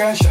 gunshot.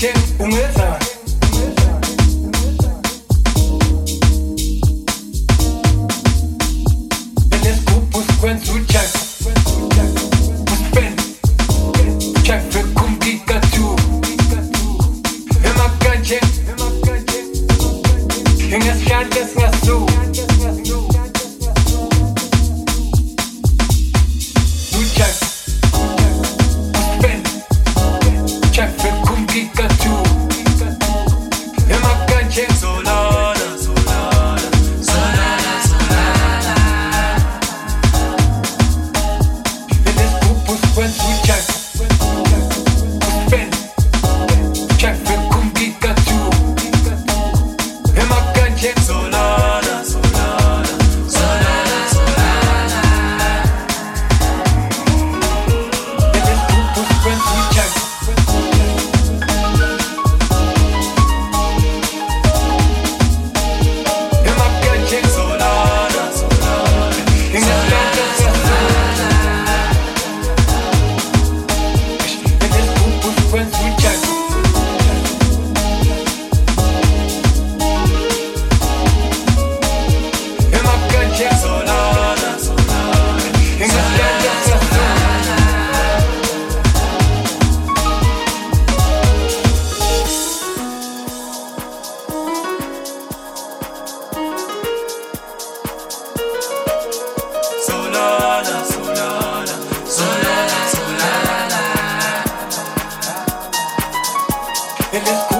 quién humedad and cool.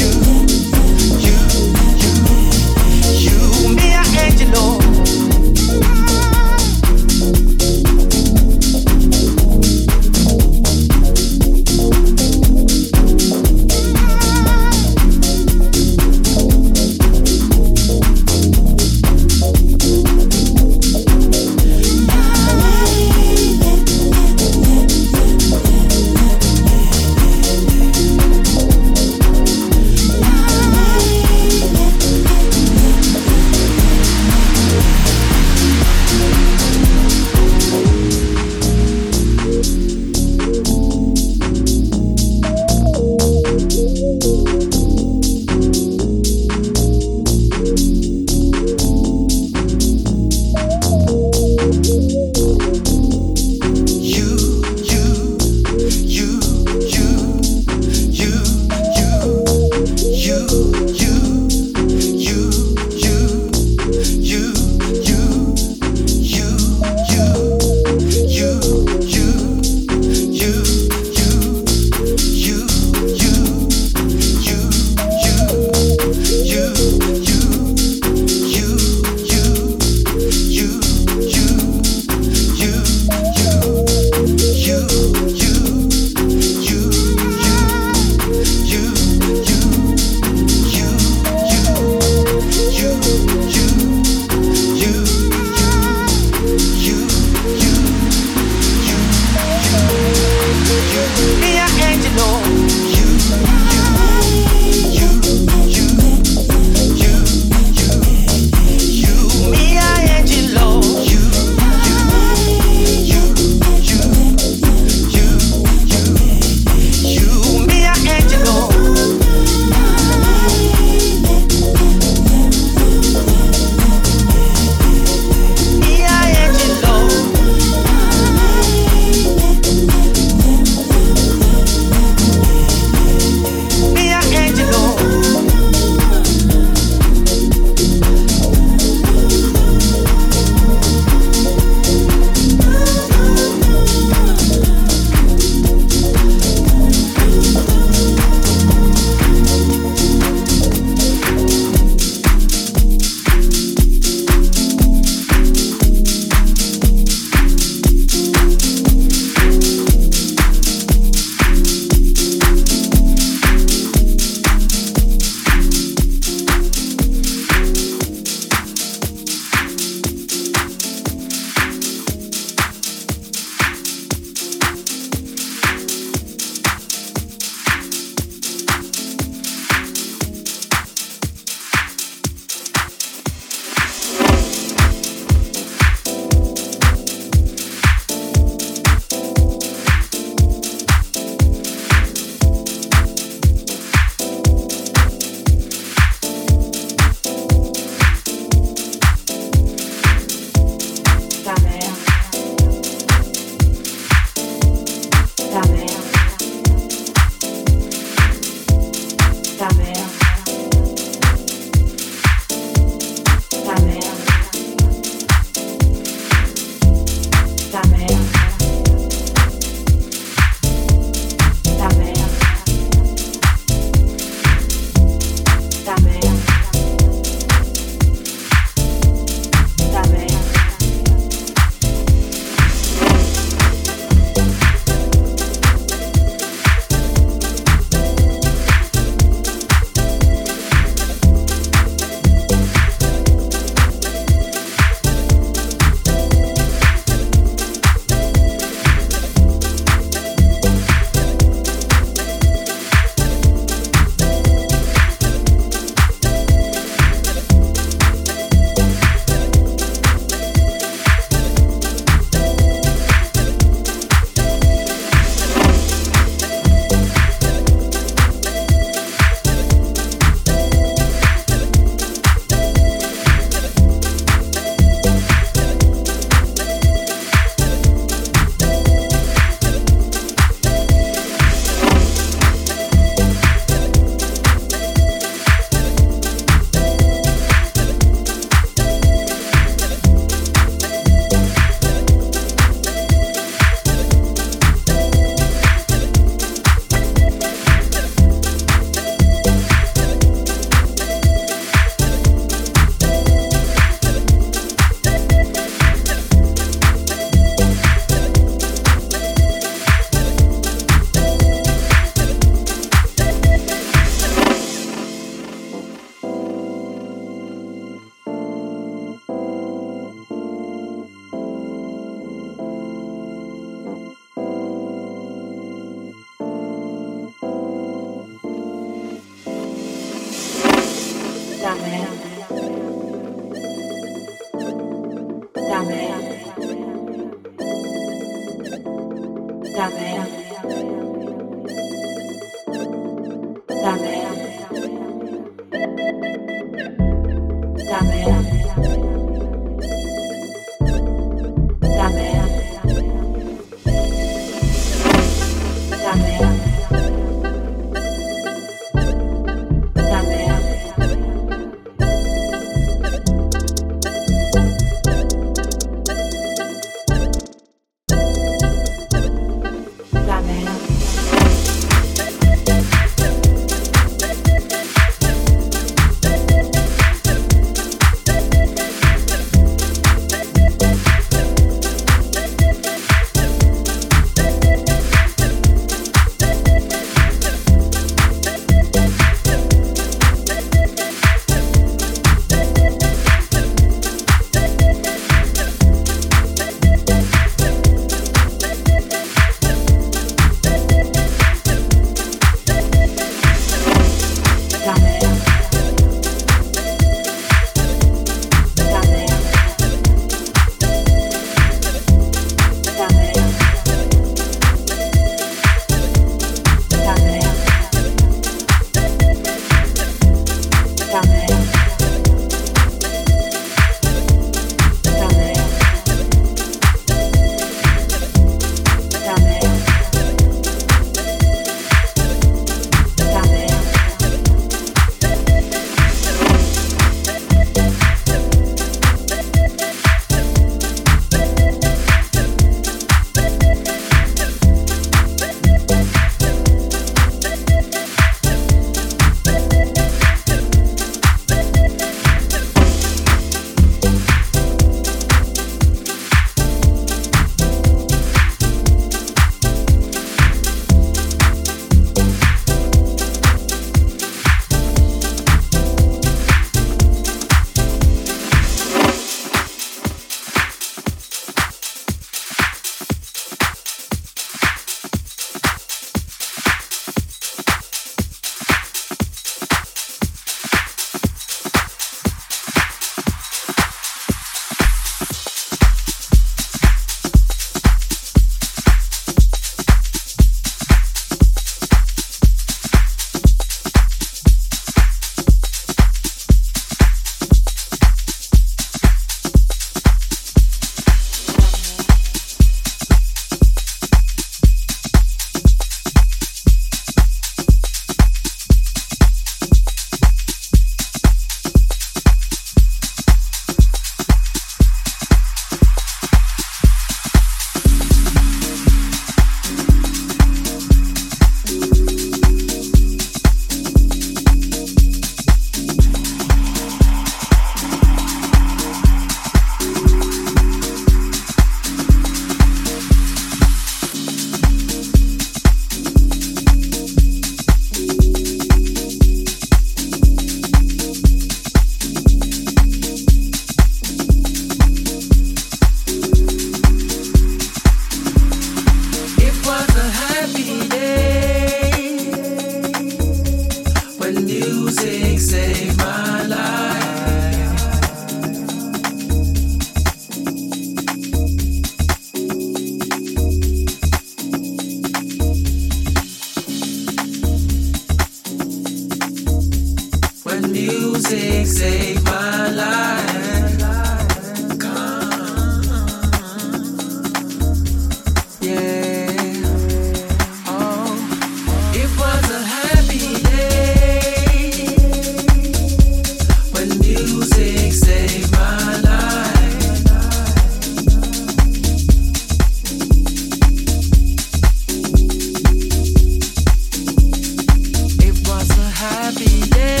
yeah.